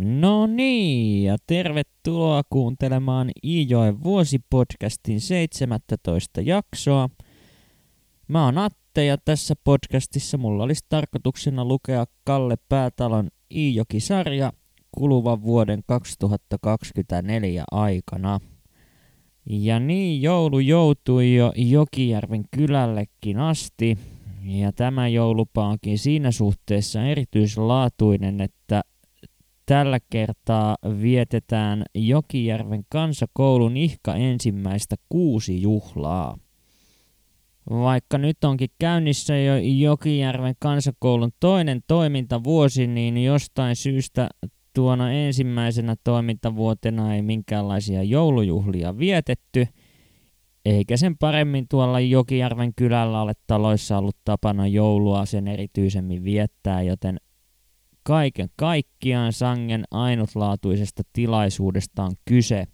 No niin, ja tervetuloa kuuntelemaan Iijoen vuosipodcastin 17 jaksoa. Mä oon Atte ja tässä podcastissa mulla olisi tarkoituksena lukea Kalle Päätalon Iijoki-sarja kuluvan vuoden 2024 aikana. Ja niin joulu joutui jo Jokijärven kylällekin asti, ja tämä joulupa onkin siinä suhteessa erityislaatuinen, että Tällä kertaa vietetään Jokijärven kansakoulun ihka ensimmäistä kuusi juhlaa. Vaikka nyt onkin käynnissä jo Jokijärven kansakoulun toinen toimintavuosi, niin jostain syystä tuona ensimmäisenä toimintavuotena ei minkäänlaisia joulujuhlia vietetty, eikä sen paremmin tuolla Jokijärven kylällä ole taloissa ollut tapana joulua sen erityisemmin viettää, joten kaiken kaikkiaan sangen ainutlaatuisesta tilaisuudesta on kyse.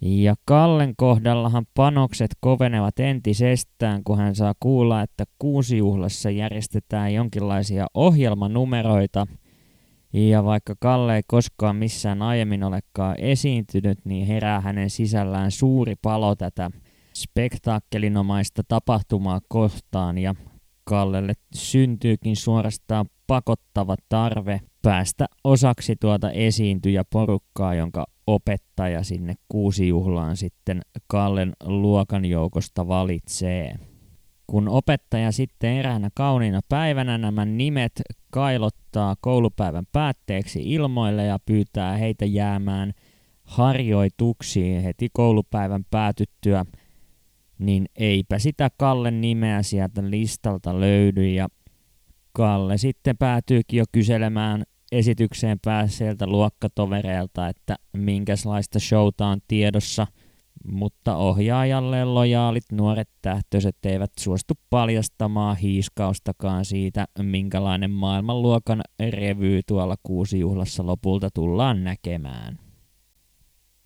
Ja Kallen kohdallahan panokset kovenevat entisestään, kun hän saa kuulla, että kuusijuhlassa järjestetään jonkinlaisia ohjelmanumeroita. Ja vaikka Kalle ei koskaan missään aiemmin olekaan esiintynyt, niin herää hänen sisällään suuri palo tätä spektaakkelinomaista tapahtumaa kohtaan ja Kallelle syntyykin suorastaan pakottava tarve päästä osaksi tuota esiintyjäporukkaa, jonka opettaja sinne kuusi juhlaan sitten Kallen luokan joukosta valitsee. Kun opettaja sitten eräänä kauniina päivänä nämä nimet kailottaa koulupäivän päätteeksi ilmoille ja pyytää heitä jäämään harjoituksiin heti koulupäivän päätyttyä, niin eipä sitä Kallen nimeä sieltä listalta löydy ja Kalle sitten päätyykin jo kyselemään esitykseen päässeeltä luokkatovereilta, että minkälaista showta on tiedossa, mutta ohjaajalle lojaalit nuoret tähtöiset eivät suostu paljastamaan hiiskaustakaan siitä, minkälainen maailmanluokan revy tuolla kuusijuhlassa lopulta tullaan näkemään.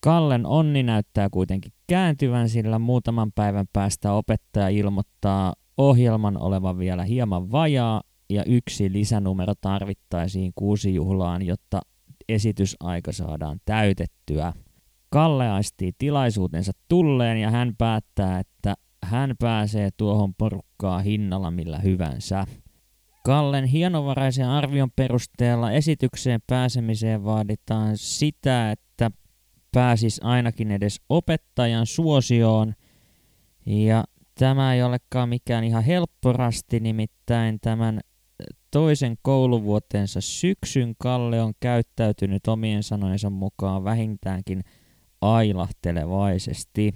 Kallen onni näyttää kuitenkin kääntyvän, sillä muutaman päivän päästä opettaja ilmoittaa ohjelman olevan vielä hieman vajaa ja yksi lisänumero tarvittaisiin kuusi juhlaan, jotta esitysaika saadaan täytettyä. Kalle aistii tilaisuutensa tulleen ja hän päättää, että hän pääsee tuohon porukkaan hinnalla millä hyvänsä. Kallen hienovaraisen arvion perusteella esitykseen pääsemiseen vaaditaan sitä, että pääsis ainakin edes opettajan suosioon. Ja tämä ei olekaan mikään ihan helpporasti, nimittäin tämän toisen kouluvuotensa syksyn Kalle on käyttäytynyt omien sanojensa mukaan vähintäänkin ailahtelevaisesti.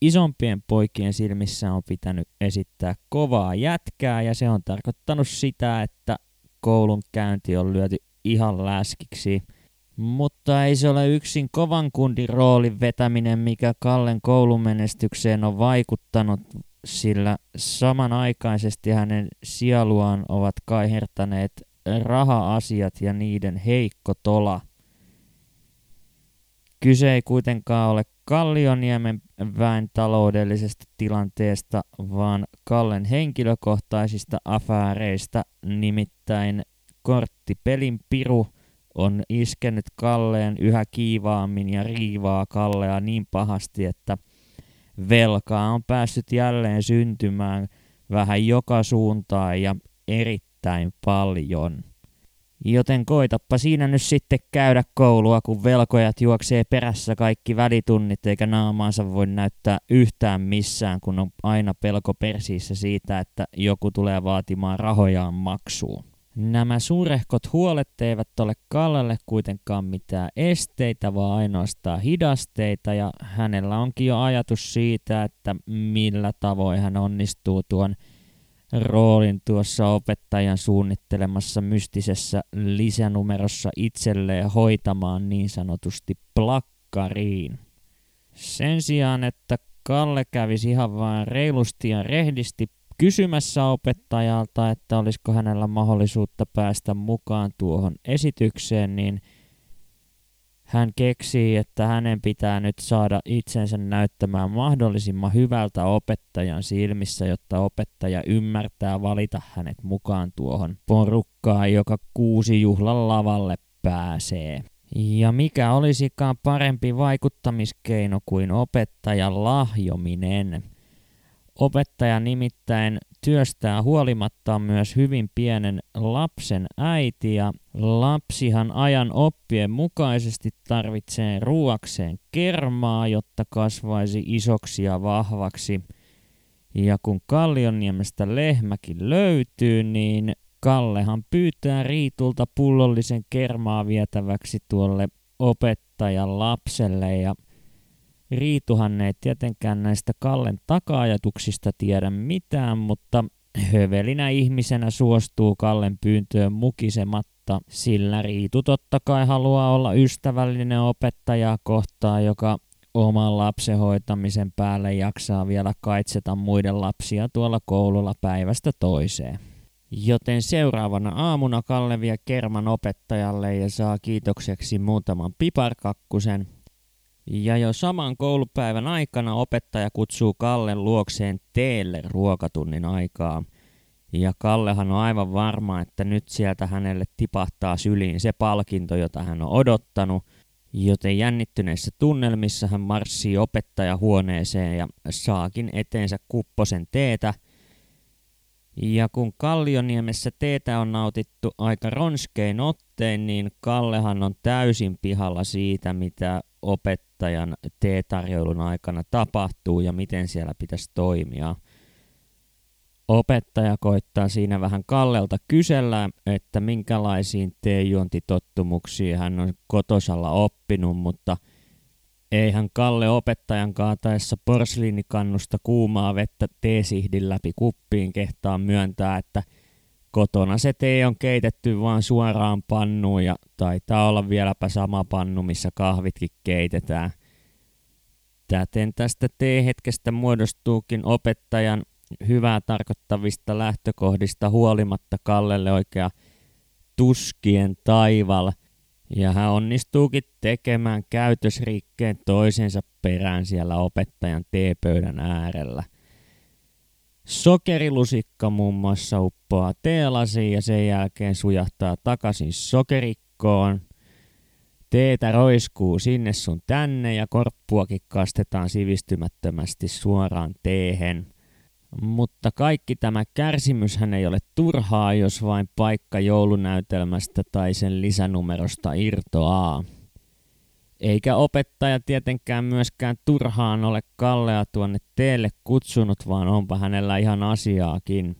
Isompien poikien silmissä on pitänyt esittää kovaa jätkää ja se on tarkoittanut sitä, että koulun käynti on lyöty ihan läskiksi. Mutta ei se ole yksin kovan kundin roolin vetäminen, mikä Kallen koulumenestykseen on vaikuttanut, sillä samanaikaisesti hänen sieluaan ovat kaihertaneet raha-asiat ja niiden heikko tola. Kyse ei kuitenkaan ole Kallioniemen väen taloudellisesta tilanteesta, vaan Kallen henkilökohtaisista afääreistä, nimittäin korttipelin piru on iskenyt Kalleen yhä kiivaammin ja riivaa Kallea niin pahasti, että – velkaa on päässyt jälleen syntymään vähän joka suuntaan ja erittäin paljon. Joten koitappa siinä nyt sitten käydä koulua, kun velkojat juoksee perässä kaikki välitunnit eikä naamaansa voi näyttää yhtään missään, kun on aina pelko persiissä siitä, että joku tulee vaatimaan rahojaan maksuun. Nämä suurehkot huolet eivät ole Kallelle kuitenkaan mitään esteitä, vaan ainoastaan hidasteita, ja hänellä onkin jo ajatus siitä, että millä tavoin hän onnistuu tuon roolin tuossa opettajan suunnittelemassa mystisessä lisänumerossa itselleen hoitamaan niin sanotusti plakkariin. Sen sijaan, että Kalle kävisi ihan vain reilusti ja rehdisti kysymässä opettajalta, että olisiko hänellä mahdollisuutta päästä mukaan tuohon esitykseen, niin hän keksii, että hänen pitää nyt saada itsensä näyttämään mahdollisimman hyvältä opettajan silmissä, jotta opettaja ymmärtää valita hänet mukaan tuohon porukkaan, joka kuusi juhlan lavalle pääsee. Ja mikä olisikaan parempi vaikuttamiskeino kuin opettajan lahjominen. Opettaja nimittäin työstää huolimatta myös hyvin pienen lapsen äiti ja lapsihan ajan oppien mukaisesti tarvitsee ruuakseen kermaa, jotta kasvaisi isoksi ja vahvaksi. Ja kun Kallionniemestä lehmäkin löytyy, niin Kallehan pyytää Riitulta pullollisen kermaa vietäväksi tuolle opettajan lapselle ja Riituhan ei tietenkään näistä Kallen taka-ajatuksista tiedä mitään, mutta hövelinä ihmisenä suostuu Kallen pyyntöön mukisematta, sillä Riitu totta kai haluaa olla ystävällinen opettajaa kohtaan, joka oman lapsen hoitamisen päälle jaksaa vielä kaitseta muiden lapsia tuolla koululla päivästä toiseen. Joten seuraavana aamuna Kalle vie kerman opettajalle ja saa kiitokseksi muutaman piparkakkusen. Ja jo saman koulupäivän aikana opettaja kutsuu Kallen luokseen teelle ruokatunnin aikaa. Ja Kallehan on aivan varma, että nyt sieltä hänelle tipahtaa syliin se palkinto, jota hän on odottanut. Joten jännittyneissä tunnelmissa hän marssii opettajahuoneeseen ja saakin eteensä kupposen teetä – ja kun Kallioniemessä teetä on nautittu aika ronskein ottein, niin Kallehan on täysin pihalla siitä, mitä opettajan teetarjoilun aikana tapahtuu ja miten siellä pitäisi toimia. Opettaja koittaa siinä vähän Kallelta kysellä, että minkälaisiin teejuontitottumuksiin hän on kotosalla oppinut, mutta – Eihän Kalle opettajan kaataessa porsliinikannusta kuumaa vettä teesihdin läpi kuppiin kehtaa myöntää, että kotona se tee on keitetty vaan suoraan pannuun ja taitaa olla vieläpä sama pannu, missä kahvitkin keitetään. Täten tästä teehetkestä muodostuukin opettajan hyvää tarkoittavista lähtökohdista huolimatta Kallelle oikea tuskien taival – ja hän onnistuukin tekemään käytösrikkeen toisensa perään siellä opettajan teepöydän äärellä. Sokerilusikka muun muassa uppoaa teelasiin ja sen jälkeen sujahtaa takaisin sokerikkoon. Teetä roiskuu sinne sun tänne ja korppuakin kastetaan sivistymättömästi suoraan teehen. Mutta kaikki tämä kärsimyshän ei ole turhaa, jos vain paikka joulunäytelmästä tai sen lisänumerosta irtoaa. Eikä opettaja tietenkään myöskään turhaan ole Kallea tuonne teelle kutsunut, vaan onpa hänellä ihan asiaakin.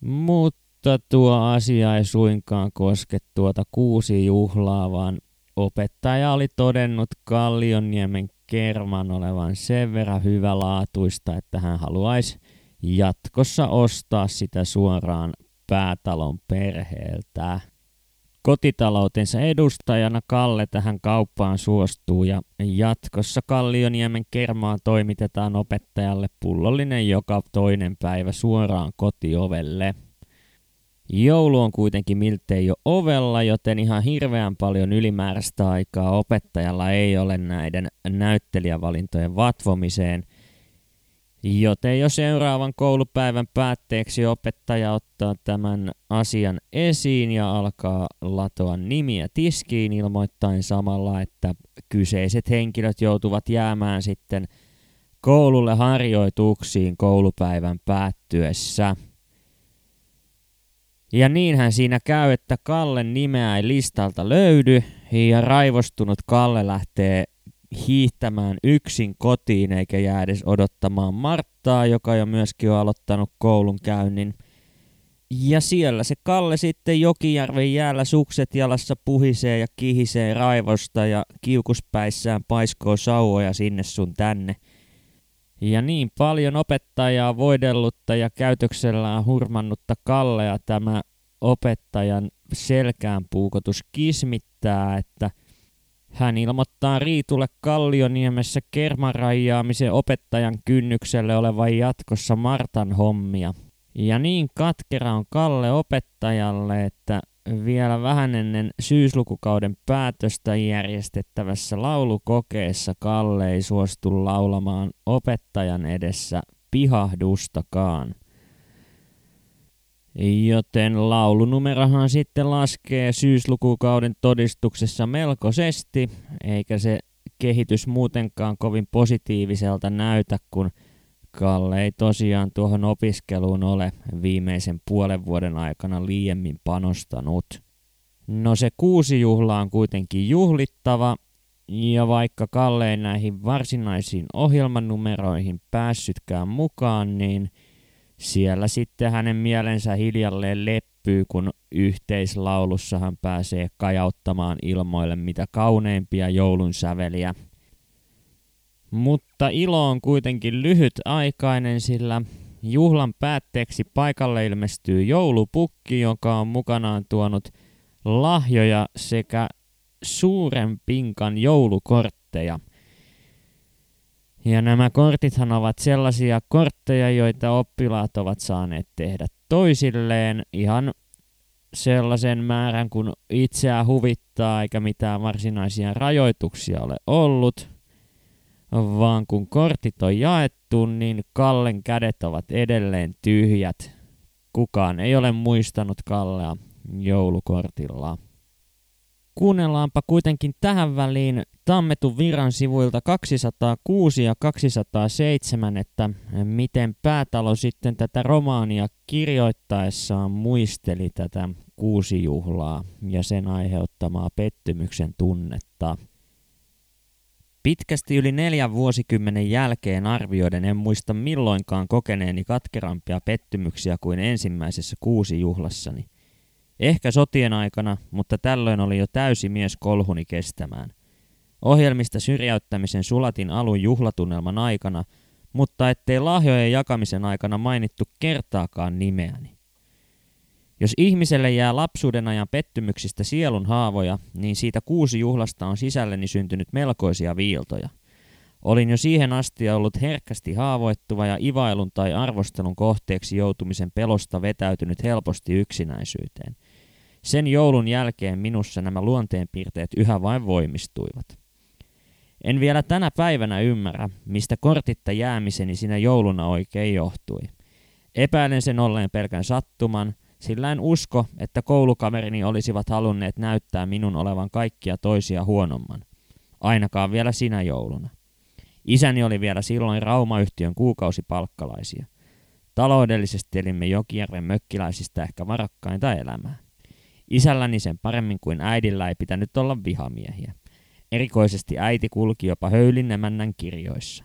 Mutta tuo asia ei suinkaan koske tuota kuusi juhlaa, vaan opettaja oli todennut Kallionniemen kerman olevan sen verran hyvälaatuista, että hän haluaisi jatkossa ostaa sitä suoraan päätalon perheeltä. Kotitaloutensa edustajana Kalle tähän kauppaan suostuu ja jatkossa Kallioniemen kermaa toimitetaan opettajalle pullollinen joka toinen päivä suoraan kotiovelle. Joulu on kuitenkin miltei jo ovella, joten ihan hirveän paljon ylimääräistä aikaa opettajalla ei ole näiden näyttelijävalintojen vatvomiseen – Joten jo seuraavan koulupäivän päätteeksi opettaja ottaa tämän asian esiin ja alkaa latoa nimiä tiskiin ilmoittain samalla, että kyseiset henkilöt joutuvat jäämään sitten koululle harjoituksiin koulupäivän päättyessä. Ja niinhän siinä käy, että Kallen nimeä ei listalta löydy ja raivostunut Kalle lähtee hiihtämään yksin kotiin eikä jää edes odottamaan Marttaa, joka jo myöskin on aloittanut koulun käynnin. Ja siellä se Kalle sitten Jokijärven jäällä sukset jalassa puhisee ja kihisee raivosta ja kiukuspäissään paiskoo sauvoja sinne sun tänne. Ja niin paljon opettajaa voidellutta ja käytöksellään hurmannutta Kallea tämä opettajan selkään puukotus kismittää, että – hän ilmoittaa Riitulle Kallioniemessä kermarajaamisen opettajan kynnykselle olevan jatkossa Martan hommia. Ja niin katkera on Kalle opettajalle, että vielä vähän ennen syyslukukauden päätöstä järjestettävässä laulukokeessa Kalle ei suostu laulamaan opettajan edessä pihahdustakaan. Joten laulunumerohan sitten laskee syyslukukauden todistuksessa melkoisesti, eikä se kehitys muutenkaan kovin positiiviselta näytä, kun Kalle ei tosiaan tuohon opiskeluun ole viimeisen puolen vuoden aikana liiemmin panostanut. No se kuusi juhla on kuitenkin juhlittava, ja vaikka Kalle ei näihin varsinaisiin ohjelmanumeroihin päässytkään mukaan, niin siellä sitten hänen mielensä hiljalleen leppyy, kun yhteislaulussa hän pääsee kajauttamaan ilmoille mitä kauneimpia joulun säveliä. Mutta ilo on kuitenkin lyhytaikainen, sillä juhlan päätteeksi paikalle ilmestyy joulupukki, joka on mukanaan tuonut lahjoja sekä suuren pinkan joulukortteja. Ja nämä kortithan ovat sellaisia kortteja, joita oppilaat ovat saaneet tehdä toisilleen ihan sellaisen määrän, kun itseä huvittaa eikä mitään varsinaisia rajoituksia ole ollut, vaan kun kortit on jaettu, niin Kallen kädet ovat edelleen tyhjät. Kukaan ei ole muistanut Kallea joulukortilla. Kuunnellaanpa kuitenkin tähän väliin Tammetun viran sivuilta 206 ja 207, että miten päätalo sitten tätä romaania kirjoittaessaan muisteli tätä kuusijuhlaa ja sen aiheuttamaa pettymyksen tunnetta. Pitkästi yli neljän vuosikymmenen jälkeen arvioiden en muista milloinkaan kokeneeni katkerampia pettymyksiä kuin ensimmäisessä kuusijuhlassani – Ehkä sotien aikana, mutta tällöin oli jo täysi mies kolhuni kestämään. Ohjelmista syrjäyttämisen sulatin alun juhlatunnelman aikana, mutta ettei lahjojen jakamisen aikana mainittu kertaakaan nimeäni. Jos ihmiselle jää lapsuuden ajan pettymyksistä sielun haavoja, niin siitä kuusi juhlasta on sisälleni syntynyt melkoisia viiltoja. Olin jo siihen asti ollut herkästi haavoittuva ja ivailun tai arvostelun kohteeksi joutumisen pelosta vetäytynyt helposti yksinäisyyteen – sen joulun jälkeen minussa nämä luonteenpiirteet yhä vain voimistuivat. En vielä tänä päivänä ymmärrä, mistä kortitta jäämiseni sinä jouluna oikein johtui. Epäilen sen olleen pelkän sattuman, sillä en usko, että koulukaverini olisivat halunneet näyttää minun olevan kaikkia toisia huonomman. Ainakaan vielä sinä jouluna. Isäni oli vielä silloin Raumayhtiön kuukausipalkkalaisia. Taloudellisesti elimme Jokijärven mökkiläisistä ehkä varakkainta elämää. Isälläni sen paremmin kuin äidillä ei pitänyt olla vihamiehiä. Erikoisesti äiti kulki jopa höylinemännän kirjoissa.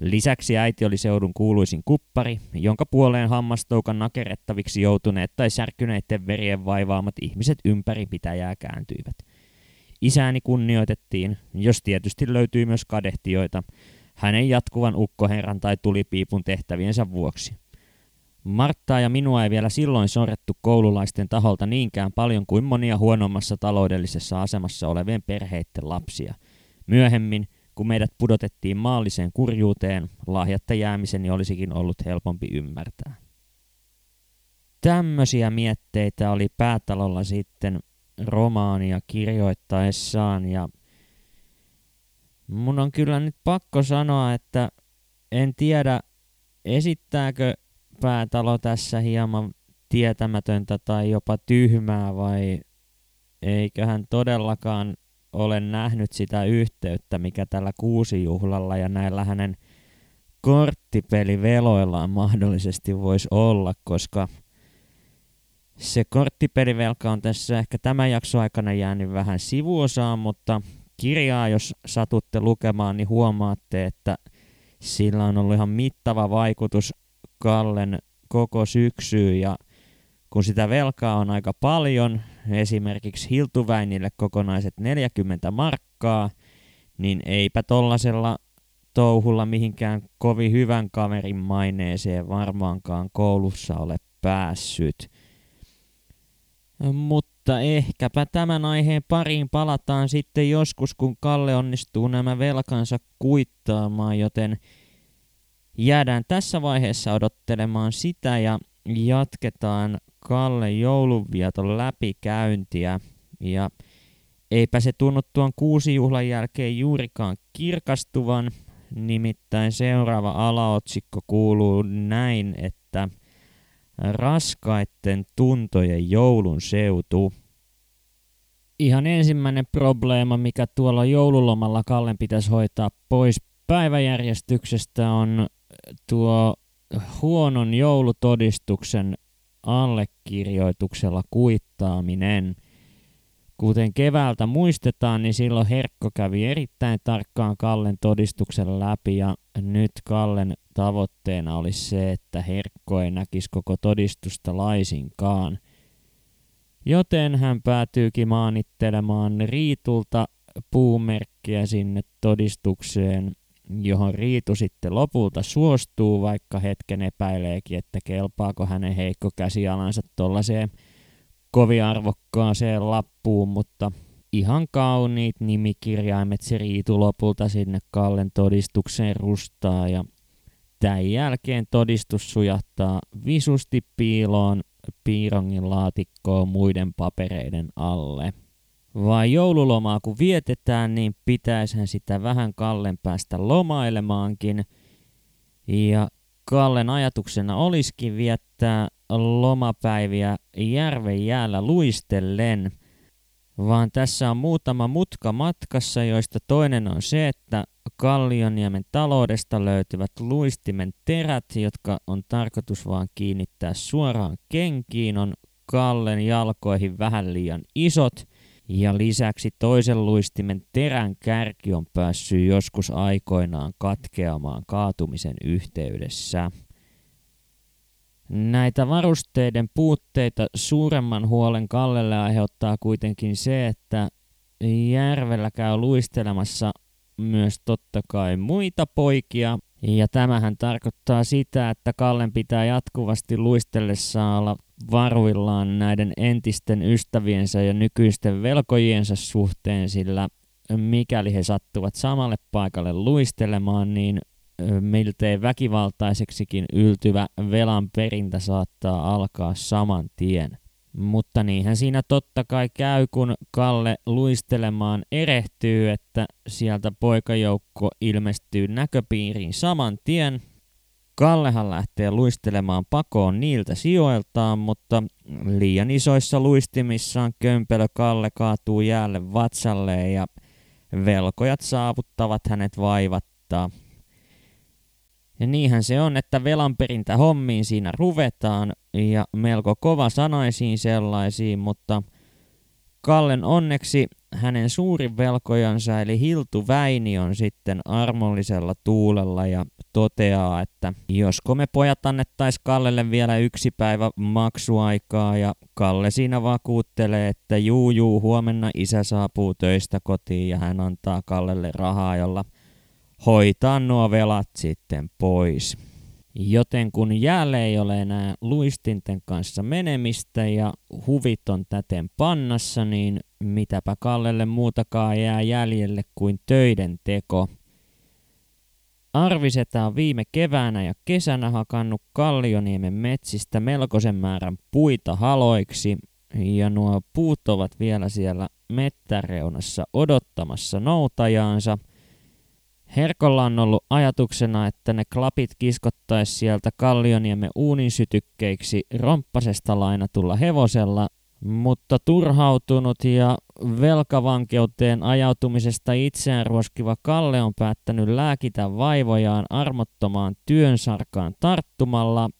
Lisäksi äiti oli seudun kuuluisin kuppari, jonka puoleen hammastoukan nakerettaviksi joutuneet tai särkyneiden verien vaivaamat ihmiset ympäri pitäjää kääntyivät. Isääni kunnioitettiin, jos tietysti löytyi myös kadehtijoita, hänen jatkuvan ukkoherran tai tulipiipun tehtäviensä vuoksi – Marttaa ja minua ei vielä silloin sorrettu koululaisten taholta niinkään paljon kuin monia huonommassa taloudellisessa asemassa olevien perheiden lapsia. Myöhemmin, kun meidät pudotettiin maalliseen kurjuuteen, lahjatta jäämiseni olisikin ollut helpompi ymmärtää. Tämmöisiä mietteitä oli päätalolla sitten romaania kirjoittaessaan ja mun on kyllä nyt pakko sanoa, että en tiedä esittääkö päätalo tässä hieman tietämätöntä tai jopa tyhmää vai eiköhän todellakaan ole nähnyt sitä yhteyttä, mikä tällä kuusijuhlalla ja näillä hänen korttipeliveloillaan mahdollisesti voisi olla, koska se korttipelivelka on tässä ehkä tämän jakson aikana jäänyt vähän sivuosaan, mutta kirjaa jos satutte lukemaan, niin huomaatte, että sillä on ollut ihan mittava vaikutus Kallen koko syksy ja kun sitä velkaa on aika paljon, esimerkiksi Hiltuväinille kokonaiset 40 markkaa, niin eipä tollasella touhulla mihinkään kovin hyvän kaverin maineeseen varmaankaan koulussa ole päässyt. Mutta ehkäpä tämän aiheen pariin palataan sitten joskus, kun Kalle onnistuu nämä velkansa kuittaamaan, joten jäädään tässä vaiheessa odottelemaan sitä ja jatketaan Kalle joulunvieton läpikäyntiä. Ja eipä se tunnu tuon kuusi juhlan jälkeen juurikaan kirkastuvan, nimittäin seuraava alaotsikko kuuluu näin, että raskaitten tuntojen joulun seutu. Ihan ensimmäinen probleema, mikä tuolla joululomalla Kallen pitäisi hoitaa pois päiväjärjestyksestä on tuo huonon joulutodistuksen allekirjoituksella kuittaaminen. Kuten keväältä muistetaan, niin silloin Herkko kävi erittäin tarkkaan Kallen todistuksen läpi ja nyt Kallen tavoitteena olisi se, että Herkko ei näkisi koko todistusta laisinkaan. Joten hän päätyykin maanittelemaan Riitulta puumerkkiä sinne todistukseen johon Riitu sitten lopulta suostuu, vaikka hetken epäileekin, että kelpaako hänen heikko käsialansa tuollaiseen kovin arvokkaaseen lappuun, mutta ihan kauniit nimikirjaimet se Riitu lopulta sinne Kallen todistukseen rustaa ja tämän jälkeen todistus sujahtaa visusti piiloon piirongin laatikkoon muiden papereiden alle vai joululomaa kun vietetään, niin pitäisihän sitä vähän Kallen päästä lomailemaankin. Ja Kallen ajatuksena olisikin viettää lomapäiviä järven jäällä luistellen, vaan tässä on muutama mutka matkassa, joista toinen on se, että Kallioniemen taloudesta löytyvät luistimen terät, jotka on tarkoitus vaan kiinnittää suoraan kenkiin, on Kallen jalkoihin vähän liian isot – ja lisäksi toisen luistimen terän kärki on päässyt joskus aikoinaan katkeamaan kaatumisen yhteydessä. Näitä varusteiden puutteita suuremman huolen Kallelle aiheuttaa kuitenkin se, että järvellä käy luistelemassa myös totta kai muita poikia, ja tämähän tarkoittaa sitä, että Kallen pitää jatkuvasti luistellessa olla varuillaan näiden entisten ystäviensä ja nykyisten velkojiensa suhteen, sillä mikäli he sattuvat samalle paikalle luistelemaan, niin miltei väkivaltaiseksikin yltyvä velan perintä saattaa alkaa saman tien. Mutta niinhän siinä totta kai käy, kun Kalle luistelemaan erehtyy, että sieltä poikajoukko ilmestyy näköpiiriin saman tien. Kallehan lähtee luistelemaan pakoon niiltä sijoiltaan, mutta liian isoissa luistimissaan kömpelö Kalle kaatuu jäälle vatsalle ja velkojat saavuttavat hänet vaivattaa. Ja niinhän se on, että velanperintä hommiin siinä ruvetaan ja melko kova sanaisiin sellaisiin, mutta Kallen onneksi hänen suurin velkojansa eli Hiltu Väini on sitten armollisella tuulella ja toteaa, että josko me pojat annettais Kallelle vielä yksi päivä maksuaikaa ja Kalle siinä vakuuttelee, että juu juu huomenna isä saapuu töistä kotiin ja hän antaa Kallelle rahaa, jolla – hoitaa nuo velat sitten pois. Joten kun jäälle ei ole enää luistinten kanssa menemistä ja huvit on täten pannassa, niin mitäpä Kallelle muutakaan jää jäljelle kuin töiden teko. Arvisetä on viime keväänä ja kesänä hakannut Kallioniemen metsistä melkoisen määrän puita haloiksi, ja nuo puut ovat vielä siellä mettäreunassa odottamassa noutajaansa – Herkolla on ollut ajatuksena, että ne klapit kiskottaisi sieltä Kallioniemen uuninsytykkeiksi romppasesta lainatulla hevosella, mutta turhautunut ja velkavankeuteen ajautumisesta itseään ruoskiva Kalle on päättänyt lääkitä vaivojaan armottomaan työnsarkaan tarttumalla,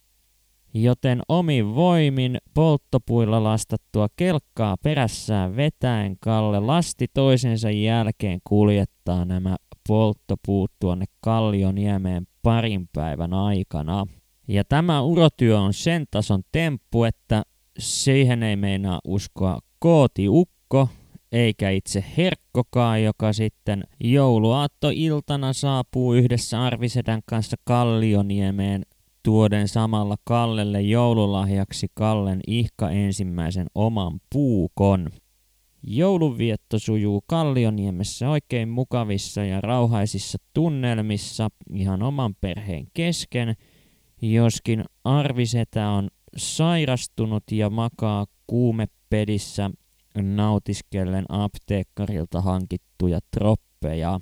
joten omin voimin polttopuilla lastattua kelkkaa perässään vetäen Kalle lasti toisensa jälkeen kuljettaa nämä polttopuut tuonne Kallioniemeen parin päivän aikana. Ja tämä urotyö on sen tason temppu, että siihen ei meinaa uskoa kooti ukko, eikä itse Herkkokaan, joka sitten jouluaattoiltana saapuu yhdessä Arvisedän kanssa Kallioniemeen tuoden samalla Kallelle joululahjaksi Kallen ihka ensimmäisen oman puukon. Joulunvietto sujuu Kallioniemessä oikein mukavissa ja rauhaisissa tunnelmissa ihan oman perheen kesken, joskin Arvisetä on sairastunut ja makaa kuumepedissä nautiskellen apteekkarilta hankittuja troppeja.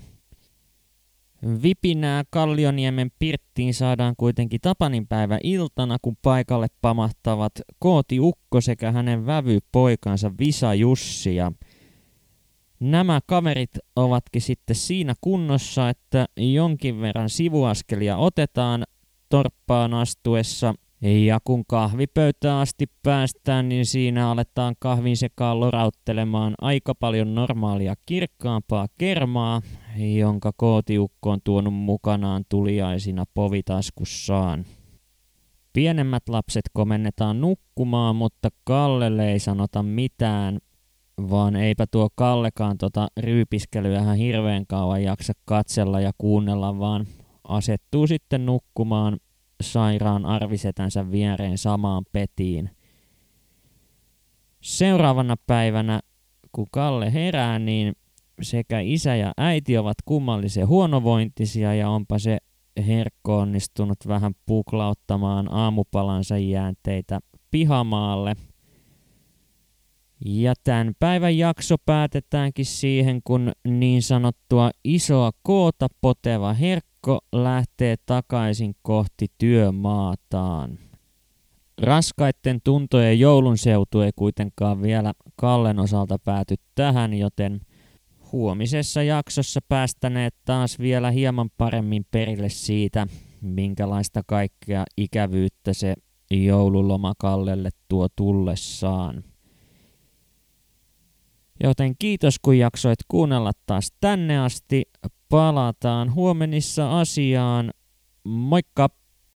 Vipinää Kallioniemen pirttiin saadaan kuitenkin Tapaninpäivä iltana, kun paikalle pamahtavat Kooti Ukko sekä hänen vävypoikansa Visa Jussi. Ja nämä kaverit ovatkin sitten siinä kunnossa, että jonkin verran sivuaskelia otetaan torppaan astuessa – ja kun kahvipöytään asti päästään, niin siinä aletaan kahvin sekaan lorauttelemaan aika paljon normaalia kirkkaampaa kermaa, jonka kootiukko on tuonut mukanaan tuliaisina povitaskussaan. Pienemmät lapset komennetaan nukkumaan, mutta Kallelle ei sanota mitään, vaan eipä tuo Kallekaan tota ryypiskelyä ihan hirveän kauan jaksa katsella ja kuunnella, vaan asettuu sitten nukkumaan sairaan arvisetänsä viereen samaan petiin. Seuraavana päivänä, kun Kalle herää, niin sekä isä ja äiti ovat kummallisen huonovointisia ja onpa se herkko onnistunut vähän puklauttamaan aamupalansa jäänteitä pihamaalle. Ja tämän päivän jakso päätetäänkin siihen, kun niin sanottua isoa koota poteva herkko Mikko lähtee takaisin kohti työmaataan. Raskaitten tuntojen joulun seutu ei kuitenkaan vielä Kallen osalta pääty tähän, joten huomisessa jaksossa päästäneet taas vielä hieman paremmin perille siitä, minkälaista kaikkea ikävyyttä se joululoma Kallelle tuo tullessaan. Joten kiitos kun jaksoit kuunnella taas tänne asti palataan huomenissa asiaan. Moikka!